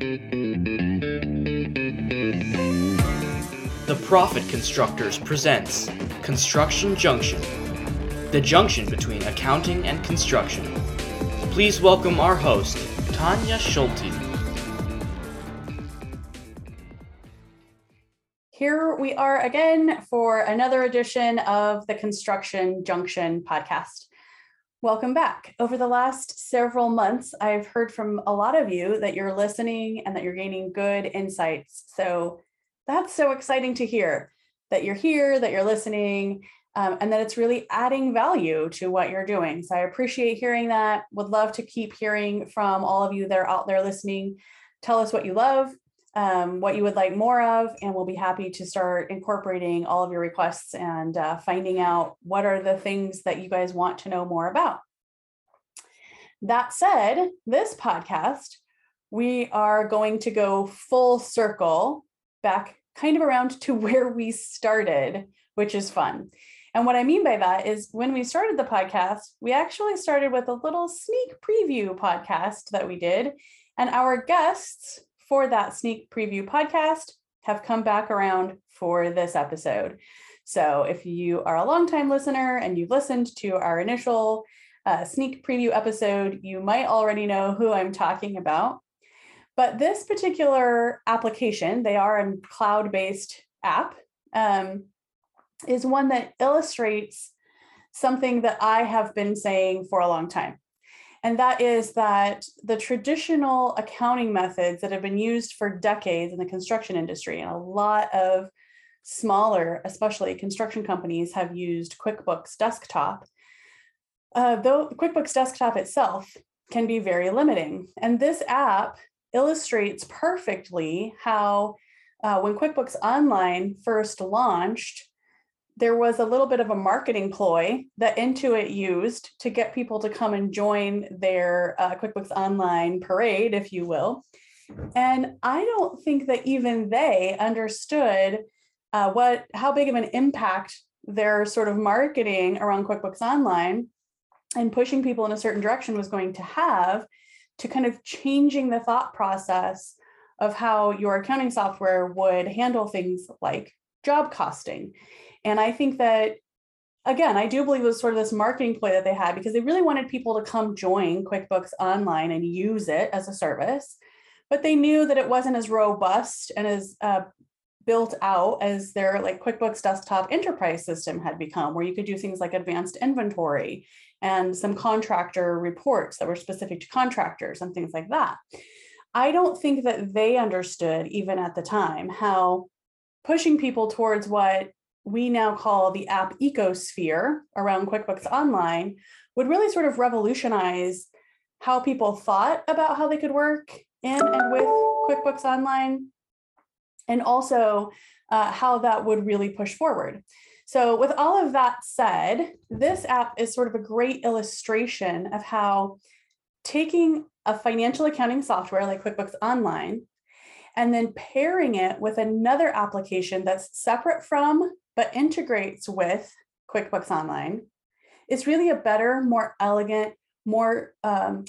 The Profit Constructors presents Construction Junction, the junction between accounting and construction. Please welcome our host, Tanya Schulte. Here we are again for another edition of the Construction Junction podcast. Welcome back. Over the last several months, I've heard from a lot of you that you're listening and that you're gaining good insights. So that's so exciting to hear that you're here, that you're listening, um, and that it's really adding value to what you're doing. So I appreciate hearing that. Would love to keep hearing from all of you that are out there listening. Tell us what you love, um, what you would like more of, and we'll be happy to start incorporating all of your requests and uh, finding out what are the things that you guys want to know more about. That said, this podcast, we are going to go full circle back kind of around to where we started, which is fun. And what I mean by that is when we started the podcast, we actually started with a little sneak preview podcast that we did. And our guests for that sneak preview podcast have come back around for this episode. So if you are a longtime listener and you've listened to our initial uh, sneak preview episode, you might already know who I'm talking about. But this particular application, they are a cloud based app, um, is one that illustrates something that I have been saying for a long time. And that is that the traditional accounting methods that have been used for decades in the construction industry, and a lot of smaller, especially construction companies, have used QuickBooks Desktop. Uh, though QuickBooks Desktop itself can be very limiting. And this app illustrates perfectly how, uh, when QuickBooks Online first launched, there was a little bit of a marketing ploy that Intuit used to get people to come and join their uh, QuickBooks Online parade, if you will. And I don't think that even they understood uh, what how big of an impact their sort of marketing around QuickBooks Online and pushing people in a certain direction was going to have to kind of changing the thought process of how your accounting software would handle things like job costing and I think that, again, I do believe it was sort of this marketing play that they had because they really wanted people to come join QuickBooks Online and use it as a service. But they knew that it wasn't as robust and as uh, built out as their like QuickBooks Desktop Enterprise system had become, where you could do things like advanced inventory and some contractor reports that were specific to contractors and things like that. I don't think that they understood, even at the time, how pushing people towards what we now call the app ecosphere around QuickBooks Online would really sort of revolutionize how people thought about how they could work in and with QuickBooks Online, and also uh, how that would really push forward. So, with all of that said, this app is sort of a great illustration of how taking a financial accounting software like QuickBooks Online and then pairing it with another application that's separate from but integrates with QuickBooks Online is really a better, more elegant, more um,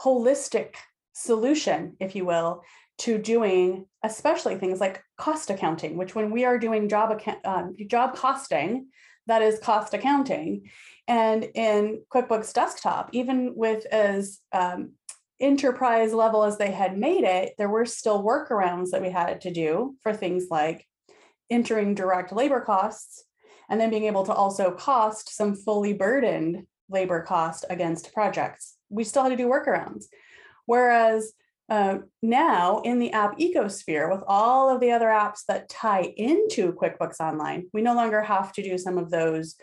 holistic solution, if you will, to doing especially things like cost accounting, which when we are doing job account, um, job costing, that is cost accounting. And in QuickBooks Desktop, even with as um, enterprise level as they had made it, there were still workarounds that we had to do for things like entering direct labor costs and then being able to also cost some fully burdened labor cost against projects. We still had to do workarounds. Whereas uh, now in the app ecosphere, with all of the other apps that tie into QuickBooks Online, we no longer have to do some of those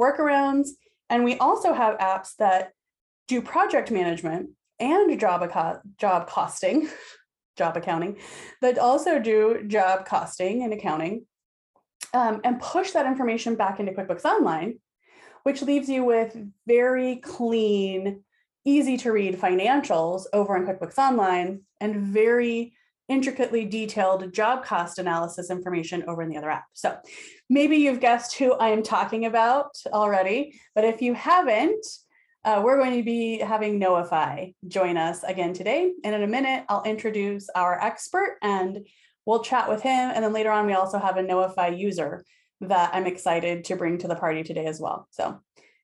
workarounds. And we also have apps that do project management and job, job costing, job accounting, that also do job costing and accounting um, and push that information back into QuickBooks Online, which leaves you with very clean, easy to read financials over in QuickBooks Online and very intricately detailed job cost analysis information over in the other app. So maybe you've guessed who I am talking about already, but if you haven't, Uh, we're going to be having Knowify join us again today. And in a minute, I'll introduce our expert and we'll chat with him. And then later on, we also have a Knowify user that I'm excited to bring to the party today as well. So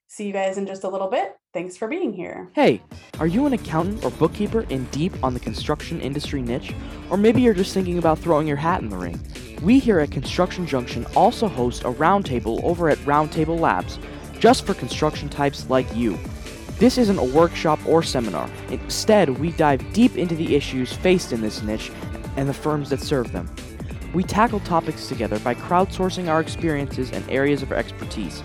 see you guys in just a little bit. Thanks for being here. Hey, are you an accountant or bookkeeper in deep on the construction industry niche? Or maybe you're just thinking about throwing your hat in the ring. We here at Construction Junction also host a roundtable over at Roundtable Labs, just for construction types like you. This isn't a workshop or seminar. Instead, we dive deep into the issues faced in this niche and the firms that serve them. We tackle topics together by crowdsourcing our experiences and areas of expertise.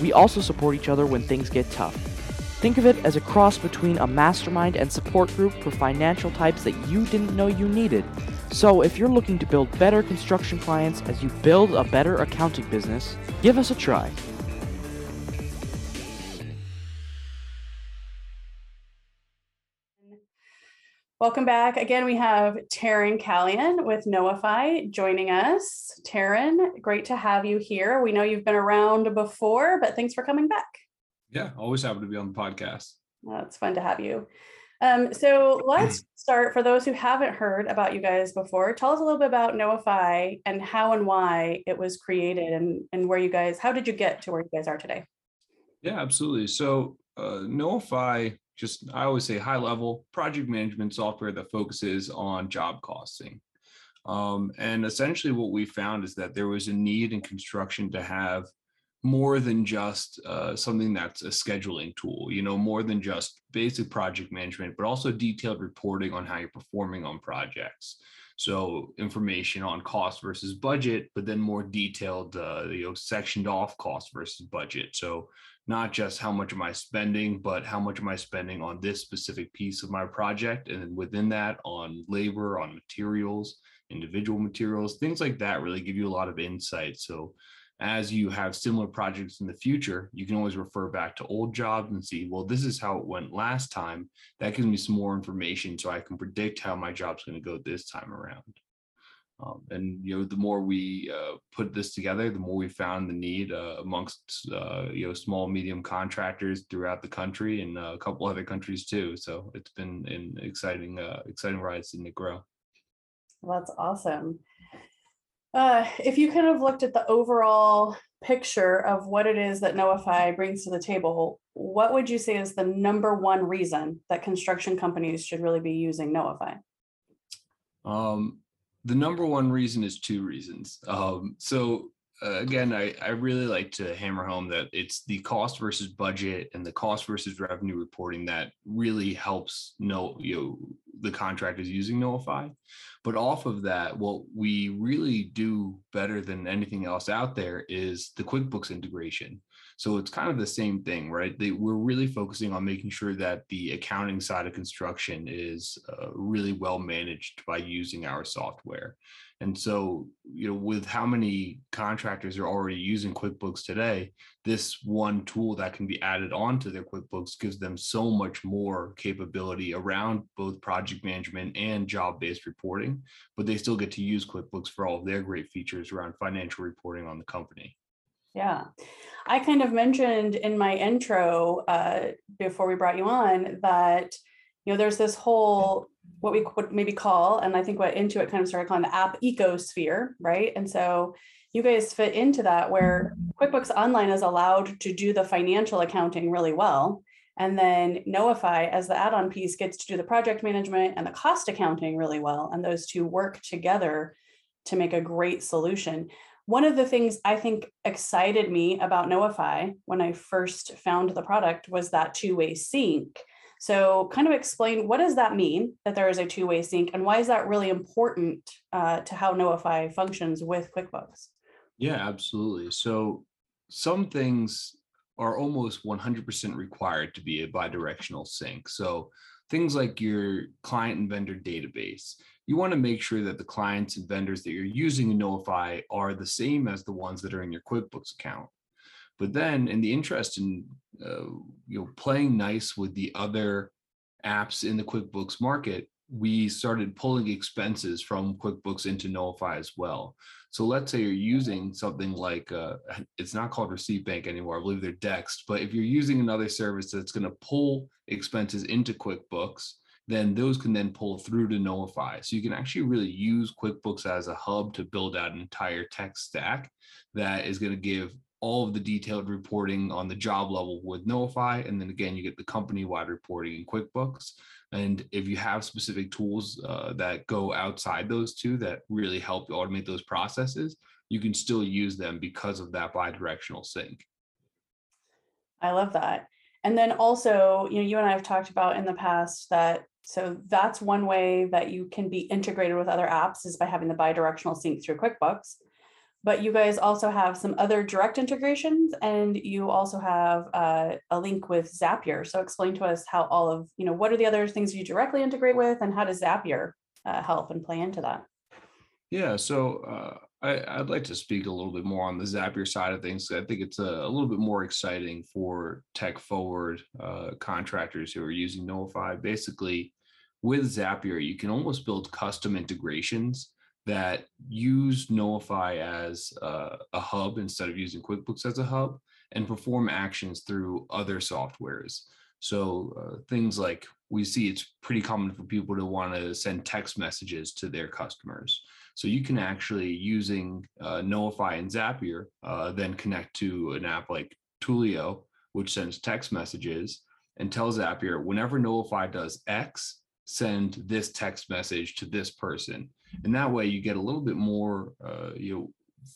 We also support each other when things get tough. Think of it as a cross between a mastermind and support group for financial types that you didn't know you needed. So, if you're looking to build better construction clients as you build a better accounting business, give us a try. Welcome back. Again, we have Taryn Callion with Knowify joining us. Taryn, great to have you here. We know you've been around before, but thanks for coming back. Yeah, always happy to be on the podcast. Well, it's fun to have you. Um, so let's start for those who haven't heard about you guys before. Tell us a little bit about Knowify and how and why it was created and, and where you guys, how did you get to where you guys are today? Yeah, absolutely. So uh, Knowify just I always say high level project management software that focuses on job costing. Um, and essentially, what we found is that there was a need in construction to have more than just uh, something that's a scheduling tool, you know, more than just basic project management, but also detailed reporting on how you're performing on projects. So information on cost versus budget, but then more detailed, uh, you know, sectioned off cost versus budget. So not just how much am I spending, but how much am I spending on this specific piece of my project. And then within that, on labor, on materials, individual materials, things like that really give you a lot of insight. So as you have similar projects in the future, you can always refer back to old jobs and see, well, this is how it went last time. That gives me some more information so I can predict how my job's going to go this time around. Um, and you know, the more we uh, put this together, the more we found the need uh, amongst uh, you know small medium contractors throughout the country and a couple other countries too. So it's been an exciting uh, exciting ride seeing it grow. Well, that's awesome. Uh, if you kind of looked at the overall picture of what it is that Knowify brings to the table, what would you say is the number one reason that construction companies should really be using Knowify? Um, the number one reason is two reasons. Um, so uh, again, I, I really like to hammer home that it's the cost versus budget and the cost versus revenue reporting that really helps know you know the contractors using Knowify. But off of that, what we really do better than anything else out there is the QuickBooks integration. So it's kind of the same thing, right? They, we're really focusing on making sure that the accounting side of construction is uh, really well managed by using our software. And so, you know, with how many contractors are already using QuickBooks today, this one tool that can be added onto their QuickBooks gives them so much more capability around both project management and job based reporting, but they still get to use QuickBooks for all of their great features around financial reporting on the company. Yeah. I kind of mentioned in my intro uh, before we brought you on that, you know, there's this whole what we would maybe call, and I think what Intuit kind of started calling the app ecosphere, right? And so you guys fit into that where QuickBooks Online is allowed to do the financial accounting really well. And then Knowify, as the add on piece, gets to do the project management and the cost accounting really well. And those two work together to make a great solution one of the things I think excited me about Knowify when I first found the product was that two-way sync. So, kind of explain what does that mean that there is a two-way sync, and why is that really important uh, to how Knowify functions with QuickBooks? Yeah, absolutely. So, some things are almost 100% required to be a bidirectional sync. So, things like your client and vendor database you want to make sure that the clients and vendors that you're using in Knowify are the same as the ones that are in your QuickBooks account. But then, in the interest in uh, you know playing nice with the other apps in the QuickBooks market, we started pulling expenses from QuickBooks into Knowify as well. So let's say you're using something like uh, it's not called Receipt Bank anymore. I believe they're Dext. But if you're using another service that's going to pull expenses into QuickBooks, then those can then pull through to Knowify. So you can actually really use QuickBooks as a hub to build out an entire tech stack that is going to give all of the detailed reporting on the job level with Knowify. And then again, you get the company wide reporting in QuickBooks. And if you have specific tools uh, that go outside those two that really help automate those processes, you can still use them because of that bidirectional sync. I love that. And then also, you know, you and I have talked about in the past that so that's one way that you can be integrated with other apps is by having the bidirectional sync through QuickBooks but you guys also have some other direct integrations and you also have uh, a link with Zapier. So explain to us how all of, you know, what are the other things you directly integrate with and how does Zapier uh, help and play into that? Yeah, so uh, I, would like to speak a little bit more on the Zapier side of things. I think it's a, a little bit more exciting for tech forward uh, contractors who are using Knowify. Basically, with Zapier, you can almost build custom integrations that use Knowify as a, a hub instead of using QuickBooks as a hub and perform actions through other softwares. So uh, things like we see it's pretty common for people to want to send text messages to their customers. So you can actually using uh, Knowify and Zapier, uh, then connect to an app like Twilio, which sends text messages and tells Zapier whenever Knowify does X, send this text message to this person and that way you get a little bit more uh, you know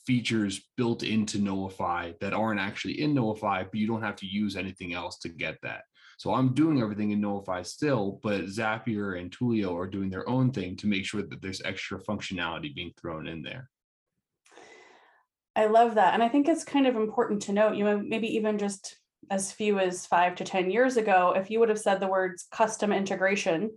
features built into Knowify that aren't actually in Knowify, but you don't have to use anything else to get that. So I'm doing everything in Knowify still, but Zapier and Twilio are doing their own thing to make sure that there's extra functionality being thrown in there. I love that. And I think it's kind of important to note, you know, maybe even just as few as five to 10 years ago, if you would have said the words custom integration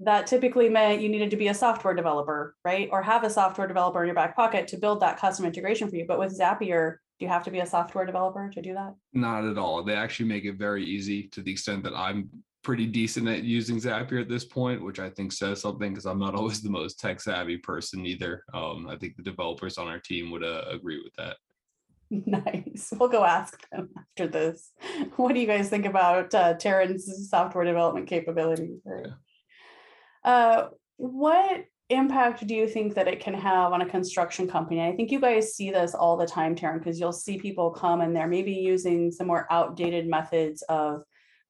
that typically meant you needed to be a software developer, right? Or have a software developer in your back pocket to build that custom integration for you. But with Zapier, do you have to be a software developer to do that? Not at all. They actually make it very easy to the extent that I'm pretty decent at using Zapier at this point, which I think says something because I'm not always the most tech savvy person either. Um, I think the developers on our team would uh, agree with that. Nice. We'll go ask them after this. What do you guys think about uh, Taryn's software development capabilities? Yeah. Uh, what impact do you think that it can have on a construction company? I think you guys see this all the time, Taryn, because you'll see people come and they're maybe using some more outdated methods of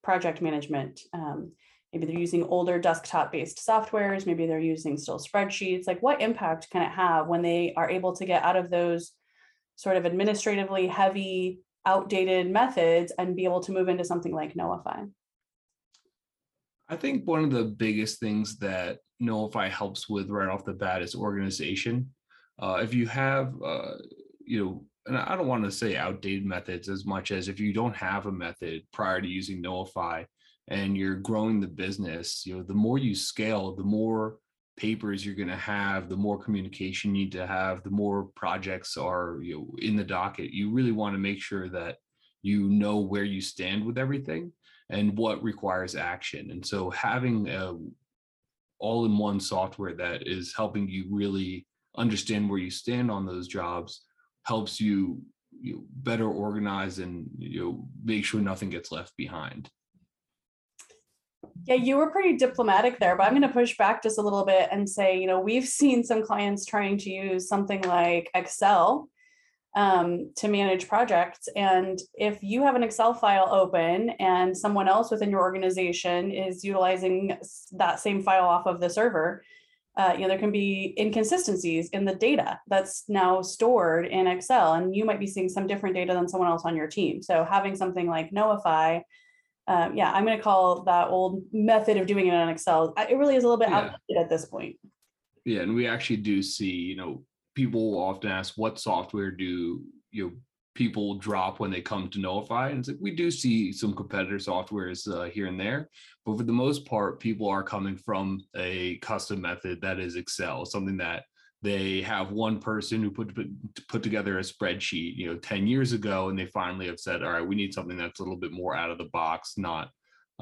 project management. Um, maybe they're using older desktop based softwares, maybe they're using still spreadsheets. Like, what impact can it have when they are able to get out of those sort of administratively heavy, outdated methods and be able to move into something like Knowify? I think one of the biggest things that Knowify helps with right off the bat is organization. Uh, if you have, uh, you know, and I don't want to say outdated methods as much as if you don't have a method prior to using Knowify and you're growing the business, you know, the more you scale, the more papers you're going to have, the more communication you need to have, the more projects are you know, in the docket. You really want to make sure that you know where you stand with everything and what requires action. And so having a all-in-one software that is helping you really understand where you stand on those jobs helps you, you know, better organize and you know make sure nothing gets left behind. Yeah, you were pretty diplomatic there, but I'm going to push back just a little bit and say, you know, we've seen some clients trying to use something like Excel um, to manage projects. And if you have an Excel file open and someone else within your organization is utilizing that same file off of the server, uh, you know, there can be inconsistencies in the data that's now stored in Excel, and you might be seeing some different data than someone else on your team. So having something like Knowify, uh, yeah, I'm going to call that old method of doing it on Excel. It really is a little bit yeah. outdated at this point. Yeah, and we actually do see, you know, people often ask what software do you know people drop when they come to Knowify and it's like we do see some competitor softwares uh, here and there but for the most part people are coming from a custom method that is excel something that they have one person who put put together a spreadsheet you know 10 years ago and they finally have said all right we need something that's a little bit more out of the box not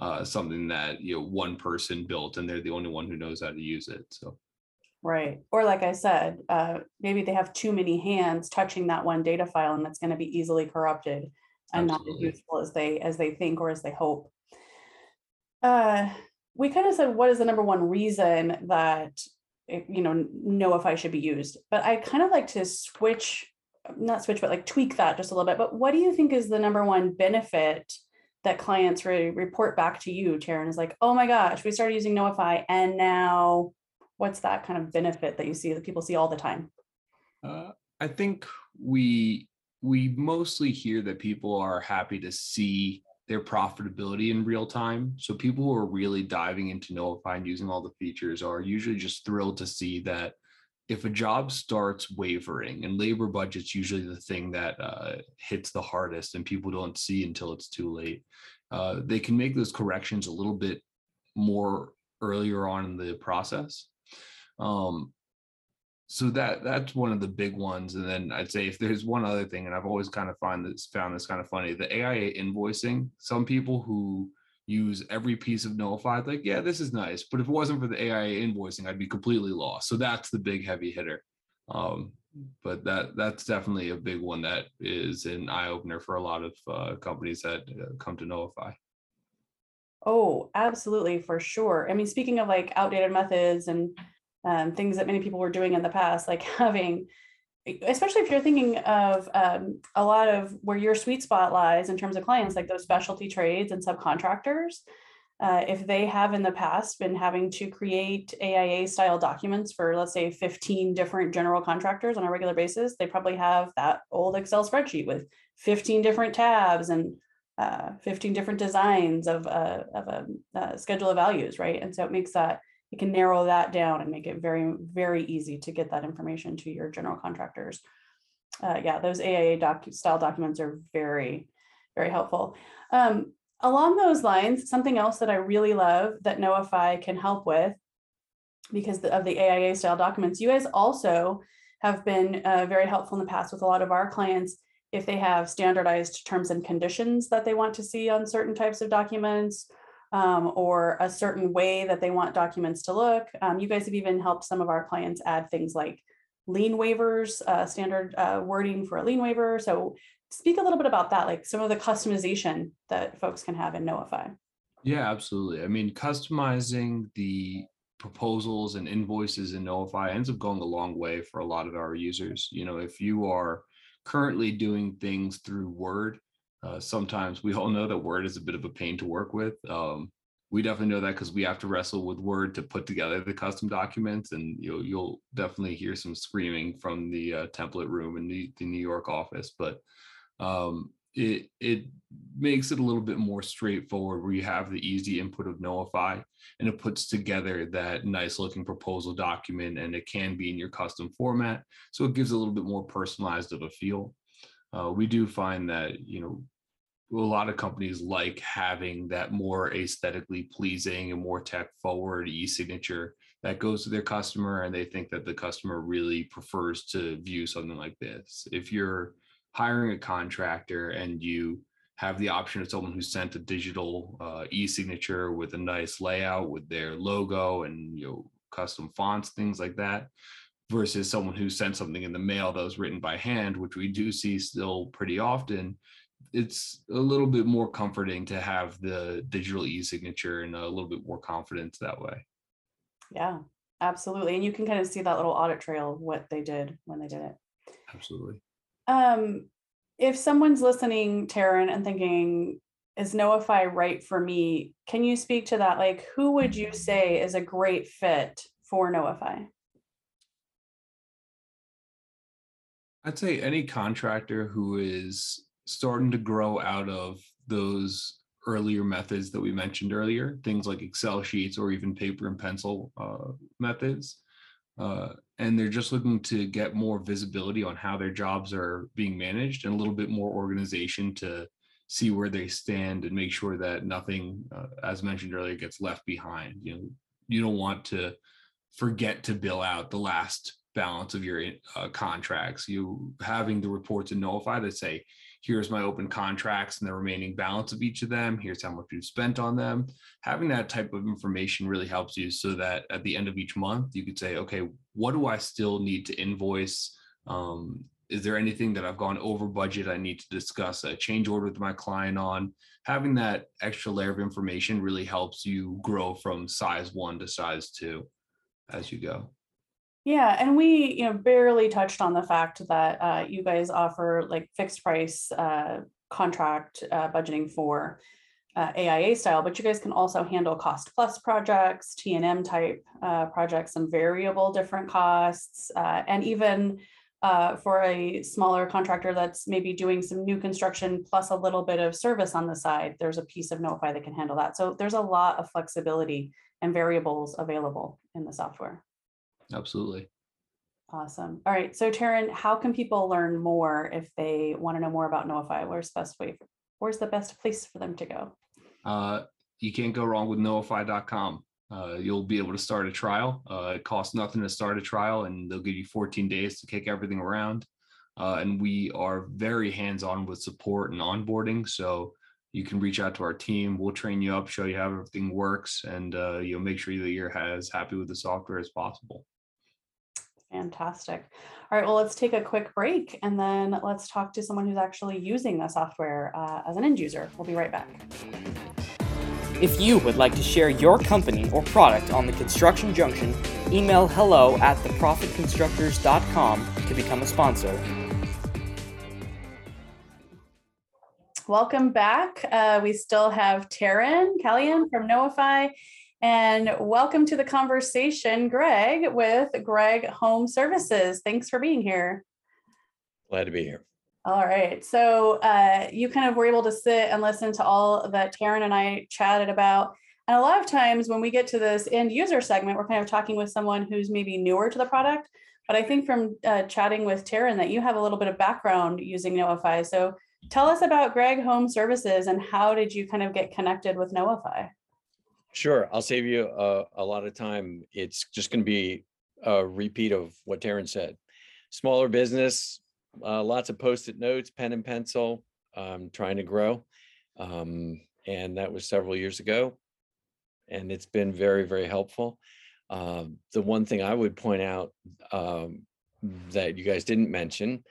uh, something that you know one person built and they're the only one who knows how to use it. So Right. Or like I said, uh, maybe they have too many hands touching that one data file and that's going to be easily corrupted and not as useful as they as they think or as they hope. Uh, we kind of said what is the number one reason that eh, you know know if I should be used, but I kind of like to switch, not switch, but like tweak that just a little bit. But what do you think is the number one benefit that clients re- report back to you, Taryn? Is like, oh my gosh, we started using Knowify and now what's that kind of benefit that you see that people see all the time? Uh, I think we we mostly hear that people are happy to see their profitability in real time. So people who are really diving into Knowify and using all the features are usually just thrilled to see that if a job starts wavering and labor budget's usually the thing that uh, hits the hardest and people don't see until it's too late uh, they can make those corrections a little bit more earlier on in the process um, so that that's one of the big ones and then i'd say if there's one other thing and i've always kind of find this found this kind of funny the aia invoicing some people who use every piece of notified like yeah this is nice but if it wasn't for the aia invoicing i'd be completely lost so that's the big heavy hitter um, but that that's definitely a big one that is an eye-opener for a lot of uh, companies that uh, come to Knowify Oh, absolutely, for sure. I mean, speaking of like outdated methods and um, things that many people were doing in the past, like having, especially if you're thinking of um, a lot of where your sweet spot lies in terms of clients, like those specialty trades and subcontractors. Uh, if they have in the past been having to create AIA style documents for, let's say, 15 different general contractors on a regular basis, they probably have that old Excel spreadsheet with 15 different tabs and uh, 15 different designs of a, of a, uh schedule of values, right? And so it makes that, it can narrow that down and make it very, very easy to get that information to your general contractors. Uh, yeah, those AIA doc style documents are very, very helpful. Um, along those lines, something else that I really love that Knowify can help with because of the AIA style documents, you guys also have been uh, very helpful in the past with a lot of our clients if they have standardized terms and conditions that they want to see on certain types of documents um, or a certain way that they want documents to look. Um, you guys have even helped some of our clients add things like lien waivers, uh, standard uh, wording for a lien waiver. So speak a little bit about that, like some of the customization that folks can have in Knowify. Yeah, absolutely. I mean, customizing the proposals and invoices in Knowify ends up going a long way for a lot of our users. You know, if you are currently doing things through Word, uh, sometimes we all know that Word is a bit of a pain to work with. Um, we definitely know that because we have to wrestle with Word to put together the custom documents, and you'll you'll definitely hear some screaming from the uh, template room in the, the New York office. But um, it it makes it a little bit more straightforward where you have the easy input of Knowify and it puts together that nice looking proposal document and it can be in your custom format so it gives a little bit more personalized of a feel uh, we do find that you know a lot of companies like having that more aesthetically pleasing and more tech forward e-signature that goes to their customer and they think that the customer really prefers to view something like this. If you're hiring a contractor and you have the option of someone who sent a digital uh, e-signature with a nice layout with their logo and you know custom fonts things like that versus someone who sent something in the mail that was written by hand which we do see still pretty often it's a little bit more comforting to have the digital e-signature and a little bit more confidence that way Yeah, absolutely. And you can kind of see that little audit trail of what they did when they did it. absolutely Um, if someone's listening, Taryn, and thinking, is Knowify right for me? Can you speak to that? Like, who would you say is a great fit for Knowify? I'd say any contractor who is starting to grow out of those earlier methods that we mentioned earlier, things like Excel sheets or even paper and pencil uh, methods. Uh, and they're just looking to get more visibility on how their jobs are being managed and a little bit more organization to see where they stand and make sure that nothing, uh, as mentioned earlier, gets left behind. You know, you don't want to forget to bill out the last balance of your uh, contracts. You having the reports and Knowify that say, here's my open contracts and the remaining balance of each of them. Here's how much you've spent on them. Having that type of information really helps you so that at the end of each month, you could say, okay, what do I still need to invoice? Um, is there anything that I've gone over budget I need to discuss a change order with my client on? Having that extra layer of information really helps you grow from size one to size two as you go. Yeah, and we, you know, barely touched on the fact that uh, you guys offer like fixed price uh, contract uh, budgeting for uh, AIA style, but you guys can also handle cost plus projects, T and M type uh, projects, and variable different costs, uh, and even uh, for a smaller contractor that's maybe doing some new construction plus a little bit of service on the side, there's a piece of Knowify that can handle that. So there's a lot of flexibility and variables available in the software. Absolutely. Awesome. All right. So Taryn, how can people learn more if they want to know more about Knowify? Where's the best way? For, where's the best place for them to go? Uh, you can't go wrong with knowify.com. Uh, you'll be able to start a trial. Uh, it costs nothing to start a trial, and they'll give you 14 days to kick everything around. Uh, and we are very hands-on with support and onboarding. So you can reach out to our team. We'll train you up, show you how everything works, and uh, you'll make sure that you're as happy with the software as possible. Fantastic. All right, well, let's take a quick break and then let's talk to someone who's actually using the software uh, as an end user. We'll be right back. If you would like to share your company or product on the Construction Junction, email hello at theprofitconstructors.com to become a sponsor. Welcome back. Uh, we still have Taryn Callion from Knowify and welcome to the conversation, Greg, with Greg Home Services. Thanks for being here. Glad to be here. All right. So uh, you kind of were able to sit and listen to all that Taryn and I chatted about. And a lot of times when we get to this end user segment, we're kind of talking with someone who's maybe newer to the product. But I think from uh, chatting with Taryn that you have a little bit of background using Knowify. So tell us about Greg Home Services and how did you kind of get connected with Knowify? Sure. I'll save you a, a lot of time. It's just going to be a repeat of what Taryn said. Smaller business, uh, lots of post-it notes, pen and pencil, um, trying to grow. Um, and that was several years ago. And it's been very, very helpful. Um, the one thing I would point out um, that you guys didn't mention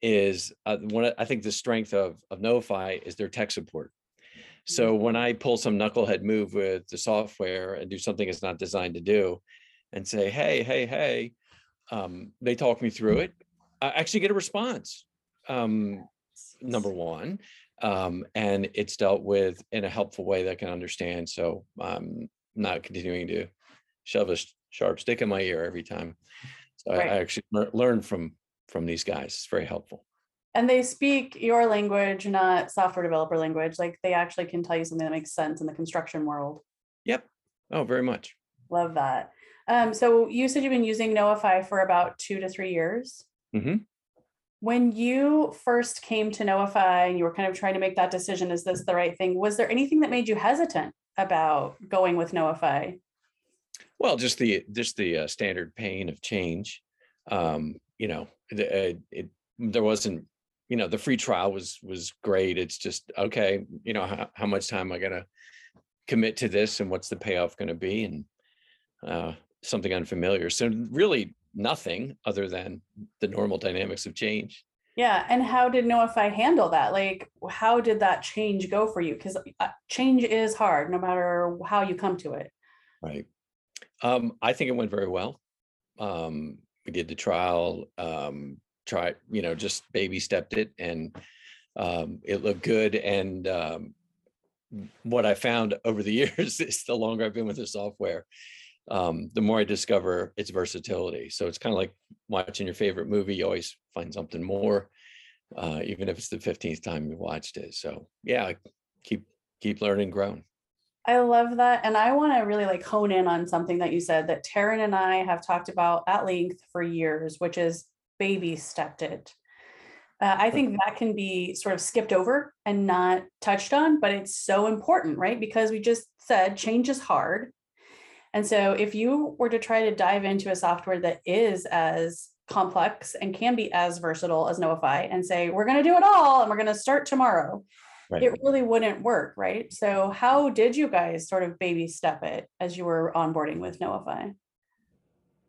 is uh, one. I think the strength of of Knowify is their tech support. So when I pull some knucklehead move with the software and do something it's not designed to do, and say, "Hey, hey, hey," um, they talk me through it. I actually get a response. Um, number one, um, and it's dealt with in a helpful way that I can understand. So I'm not continuing to shove a sharp stick in my ear every time. So right. I, I actually learn from from these guys. It's very helpful and they speak your language, not software developer language. Like they actually can tell you something that makes sense in the construction world. Yep. Oh, very much. Love that. Um, so you said you've been using Knowify for about two to three years. Mm-hmm. When you first came to Knowify and you were kind of trying to make that decision, is this the right thing? Was there anything that made you hesitant about going with Knowify? Well, just the just the uh, standard pain of change. Um, you know, it, uh, it, there wasn't you know the free trial was was great. It's just okay you know how, how much time am i going to commit to this and what's the payoff going to be and uh, something unfamiliar. So really nothing other than the normal dynamics of change. Yeah and how did Knowify handle that? Like how did that change go for you? Because uh, change is hard no matter how you come to it. Right. Um, i think it went very well. Um, we did the trial um, try, you know, just baby stepped it and um, it looked good. And um, what I found over the years is the longer I've been with the software, um, the more I discover its versatility. So it's kind of like watching your favorite movie. You always find something more, uh, even if it's the 15th time you watched it. So yeah, keep keep learning, growing. I love that. And I want to really like hone in on something that you said that Taryn and I have talked about at length for years, which is baby stepped it. Uh, I think that can be sort of skipped over and not touched on, but it's so important, right? Because we just said change is hard. And so if you were to try to dive into a software that is as complex and can be as versatile as Knowify and say, we're going to do it all and we're going to start tomorrow. Right. It really wouldn't work, right? So, how did you guys sort of baby step it as you were onboarding with Knowify?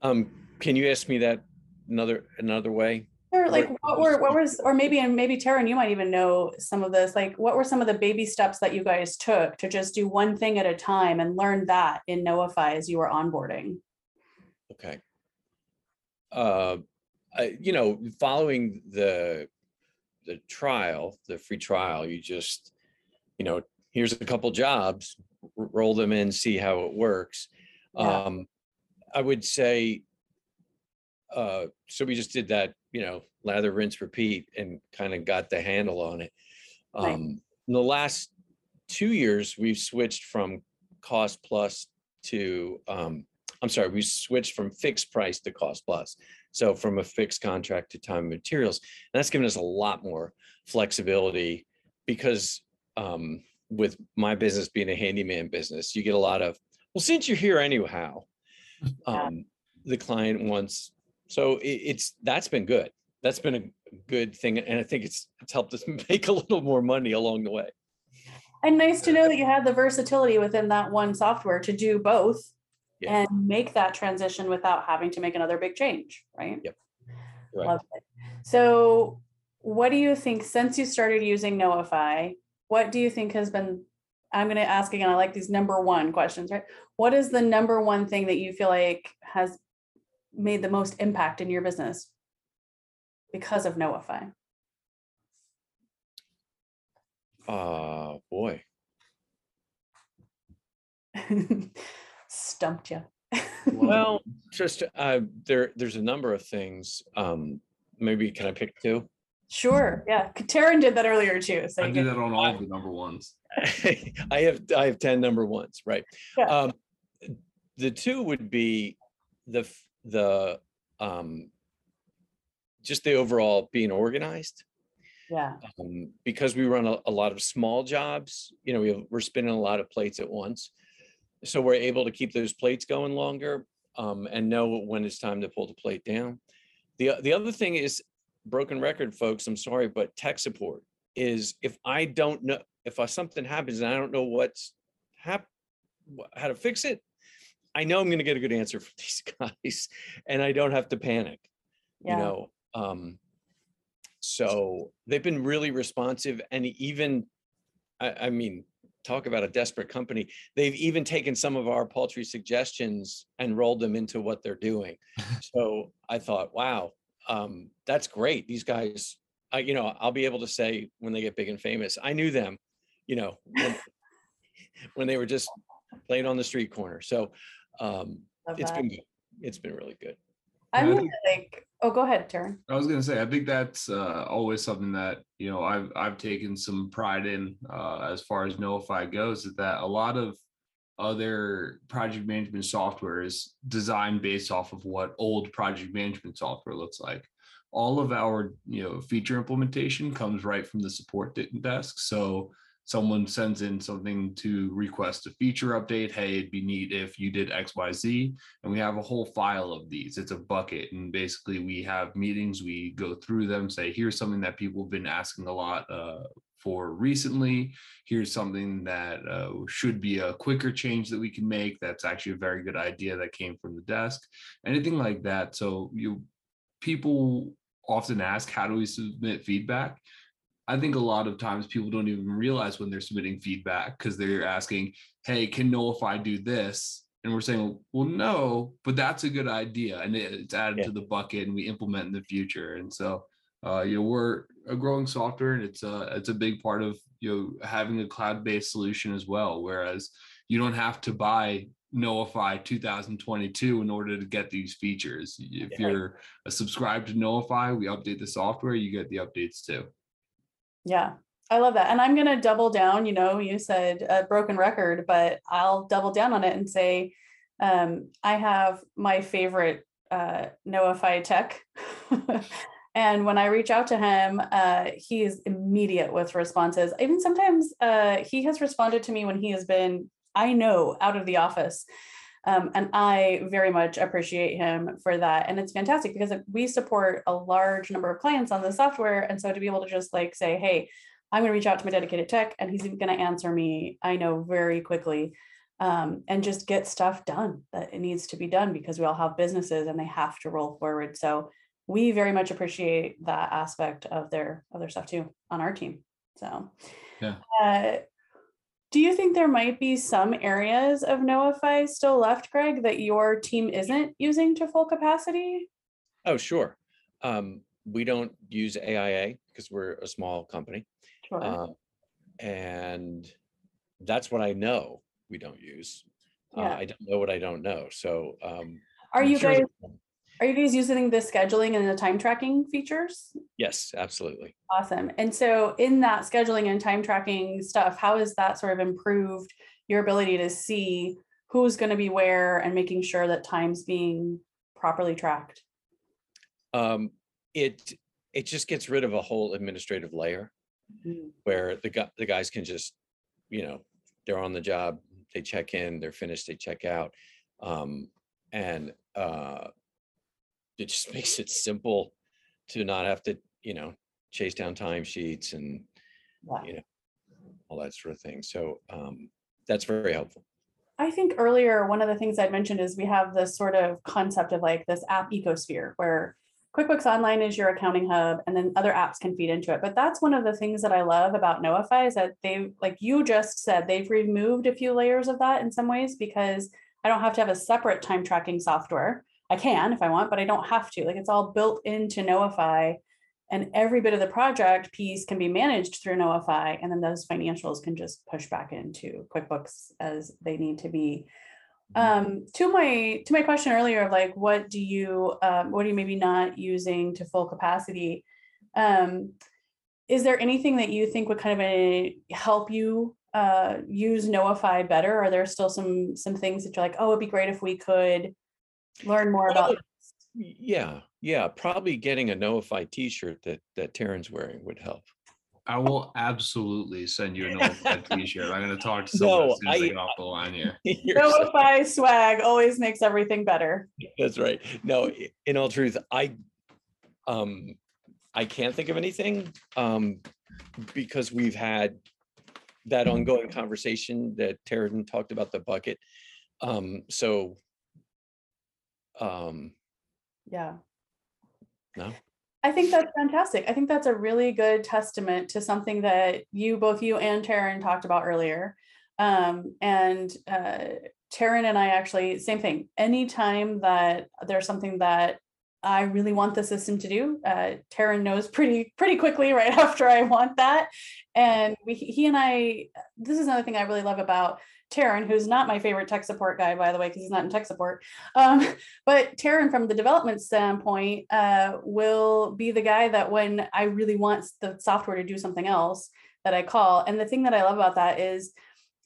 Um, can you ask me that another another way? Or like What- were what was or maybe and maybe Taryn, you might even know some of this. Like what were some of the baby steps that you guys took to just do one thing at a time and learn that in Knowify as you were onboarding? Okay. Uh, I, you know, following the the trial, the free trial, you just, you know, here's a couple jobs, roll them in, see how it works. Yeah. Um, I would say, uh, so we just did that, you know, lather, rinse, repeat, and kind of got the handle on it. Right. Um, in the last two years, we've switched from cost plus to, um, I'm sorry, we switched from fixed price to cost plus. So from a fixed contract to time and materials, and that's given us a lot more flexibility because um, with my business being a handyman business, you get a lot of, well, since you're here anyhow, um, the client wants, so it, it's, that's been good. That's been a good thing. And I think it's, it's helped us make a little more money along the way. And nice to know that you had the versatility within that one software to do both Yeah. and make that transition without having to make another big change, right? Yep. Right. Love it. So, what do you think since you started using Knowify? What do you think has been? I'm going to ask again. I like these number one questions, right? What is the number one thing that you feel like has made the most impact in your business because of Knowify? Uh, boy. Stumped you. Well, just, uh, there, there's a number of things. Um, maybe can I pick two? Sure. Yeah. Taryn did that earlier too. So I you do that on all of the number ones. I have, I have ten number ones, right? Yeah. Um, the two would be the, f- the, um, just the overall being organized. yeah. um, because we run a, a lot of small jobs, you know, we have, we're spinning a lot of plates at once. So we're able to keep those plates going longer um, and know when it's time to pull the plate down. The, the other thing is broken record, folks, I'm sorry, but tech support is if I don't know, if I, something happens and I don't know what's hap, how to fix it, I know I'm going to get a good answer from these guys and I don't have to panic, you know? Um, so they've been really responsive and even, I, I mean, talk about a desperate company. They've even taken some of our paltry suggestions and rolled them into what they're doing. So I thought, wow, um, that's great. These guys, I, you know, I'll be able to say when they get big and famous, I knew them, you know, when, when they were just playing on the street corner. So um, Love it's that. been good. It's been really good. I'm gonna like, oh, go ahead, Taryn. I was gonna say, I think that's uh, always something that you know I've I've taken some pride in uh, as far as Knowify goes. Is that a lot of other project management software is designed based off of what old project management software looks like. All of our you know feature implementation comes right from the support desk. So someone sends in something to request a feature update. Hey, it'd be neat if you did X, Y, Z and we have a whole file of these. It's a bucket, and basically we have meetings. We go through them, say here's something that people have been asking a lot uh, for recently. Here's something that uh, should be a quicker change that we can make. That's actually a very good idea that came from the desk. Anything like that. So you people often ask, how do we submit feedback? I think a lot of times people don't even realize when they're submitting feedback because they're asking, hey, can Knowify do this? And we're saying, well, no, but that's a good idea. And it's added Yeah. to the bucket and we implement in the future. And so, uh, you know, we're a growing software and it's a, it's a big part of, you know, having a cloud-based solution as well. Whereas you don't have to buy Knowify 2022 in order to get these features. If Yeah. you're a subscribed to Knowify, we update the software, you get the updates too. Yeah, I love that. And I'm going to double down. You know, you said a broken record, but I'll double down on it and say um, I have my favorite uh, Knowify tech. and when I reach out to him, uh, he is immediate with responses. Even sometimes uh, he has responded to me when he has been, I know, out of the office. Um, and I very much appreciate him for that. And it's fantastic because we support a large number of clients on the software. And so to be able to just like say, hey, I'm going to reach out to my dedicated tech and he's going to answer me, I know very quickly um, and just get stuff done that it needs to be done because we all have businesses and they have to roll forward. So we very much appreciate that aspect of their of their stuff too on our team. So Yeah. Uh, do you think there might be some areas of Knowify still left, Greg, that your team isn't using to full capacity? Oh, sure. Um, we don't use AIA because we're a small company. Sure. Uh, and that's what I know we don't use. Uh, I don't know what I don't know. So um, Are I'm you sure guys are you guys using the scheduling and the time tracking features? Yes, absolutely. Awesome. And so in that scheduling and time tracking stuff, how has that sort of improved your ability to see who's going to be where and making sure that time's being properly tracked? Um, it it just gets rid of a whole administrative layer where the guy the guys can just, you know, they're on the job, they check in, they're finished, they check out. Um, and uh it just makes it simple to not have to, you know, chase down timesheets and Yeah. you know, all that sort of thing. So um that's very helpful. I think earlier, one of the things I'd mentioned is we have this sort of concept of like this app ecosphere where QuickBooks Online is your accounting hub and then other apps can feed into it. But that's one of the things that I love about Knowify is that they, like you just said, they've removed a few layers of that in some ways because I don't have to have a separate time tracking software. I can if I want, but I don't have to. Like it's all built into Knowify and every bit of the project piece can be managed through Knowify, and then those financials can just push back into QuickBooks as they need to be. Um, to my to my question earlier of like, what do you um, what are you maybe not using to full capacity? Um, is there anything that you think would kind of uh, help you uh, use Knowify better? Are there still some some things that you're like, oh, it'd be great if we could learn more about? Yeah, yeah, probably getting a Knowify t-shirt that that Taryn's wearing would help. I will absolutely send you a Knowify t-shirt. I'm gonna talk to someone No, as soon as I I- get off the line here. You're so- swag always makes everything better. That's right. No, in all truth, I um I can't think of anything um because we've had that ongoing conversation that Taryn talked about the bucket. Um so um Yeah. no. I think that's fantastic. I think that's a really good testament to something that you, both you and Taryn talked about earlier. Um, and uh, Taryn and I actually, same thing. Anytime that there's something that I really want the system to do, uh, Taryn knows pretty pretty quickly right after I want that. And we, he and I, this is another thing I really love about Taryn, who's not my favorite tech support guy, by the way, because he's not in tech support. Um, but Taryn, from the development standpoint, uh, will be the guy that when I really want the software to do something else, that I call. And the thing that I love about that is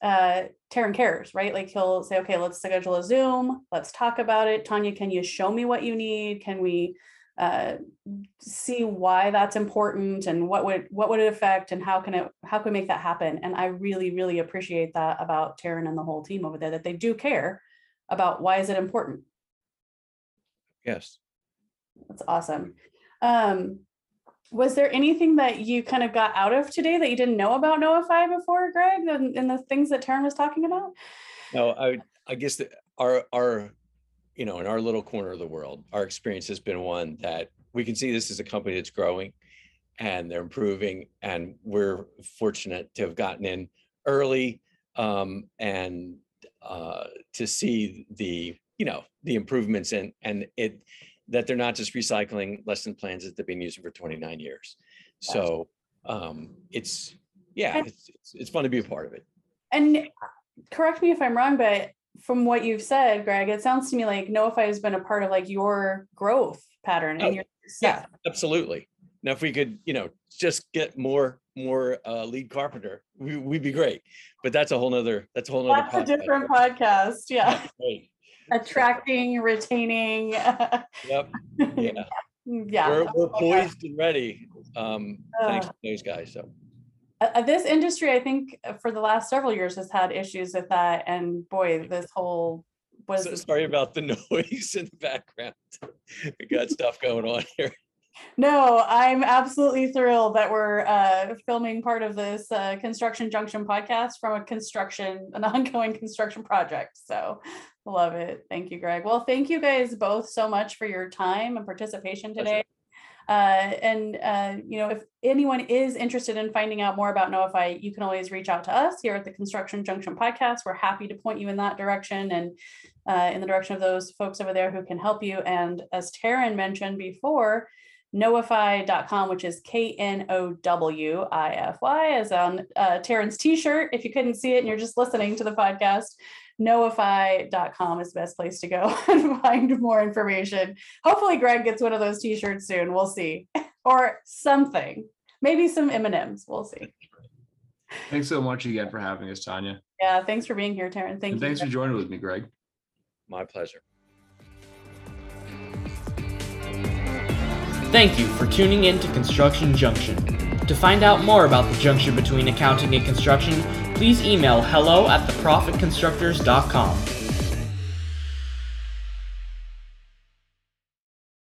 uh, Taryn cares, right? Like he'll say, okay, let's schedule a Zoom, let's talk about it. Tanya, can you show me what you need? Can we uh, see why that's important and what would what would it affect and how can it how can we make that happen? And I really really appreciate that about Taryn and the whole team over there that they do care about why is it important. Yes. That's awesome. Um, was there anything that you kind of got out of today that you didn't know about Knowify before, Greg, and, and the things that Taryn was talking about? No, I I guess that our our you know in our little corner of the world, our experience has been one that we can see this is a company that's growing and they're improving, and we're fortunate to have gotten in early um, and uh, to see the you know the improvements and and it that they're not just recycling lesson plans that they've been using for 29 years. So um, it's yeah, it's, it's it's fun to be a part of it. And correct me if I'm wrong, but from what you've said, Greg, it sounds to me like Knowify has been a part of like your growth pattern Oh, and your Yeah, absolutely. Now, if we could, you know, just get more more uh, lead carpenter, we, we'd be great. But that's a whole nother. That's a whole nother. That's a podcast. different podcast. Yeah. Attracting, retaining. Yep. Yeah. Yeah. We're, we're poised and ready. Um, thanks Uh. to those guys. So Uh, uh, this industry, I think, uh, for the last several years has had issues with that. And boy, this whole was So sorry about the noise in the background. We got stuff going on here. No, I'm absolutely thrilled that we're uh, filming part of this uh, Construction Junction podcast from a construction, an ongoing construction project. So love it. Thank you, Greg. Well, thank you guys both so much for your time and participation Pleasure. Uh, and uh, you know, if anyone is interested in finding out more about Knowify, you can always reach out to us here at the Construction Junction Podcast. We're happy to point you in that direction and uh, in the direction of those folks over there who can help you. And as Taryn mentioned before, knowify.com, which is K N O W I F Y, is on uh, Taryn's t shirt. If you couldn't see it and you're just listening to the podcast, knowify.com is the best place to go and find more information. Hopefully, Greg gets one of those t shirts soon. We'll see. or something. Maybe some M&Ms. We'll see. Thanks so much again for having us, Tanya. Yeah, thanks for being here, Taryn. Thank And you. thanks for joining with me, Greg. My pleasure. Thank you for tuning in to Construction Junction. To find out more about the junction between accounting and construction, please email hello at theprofitconstructors.com.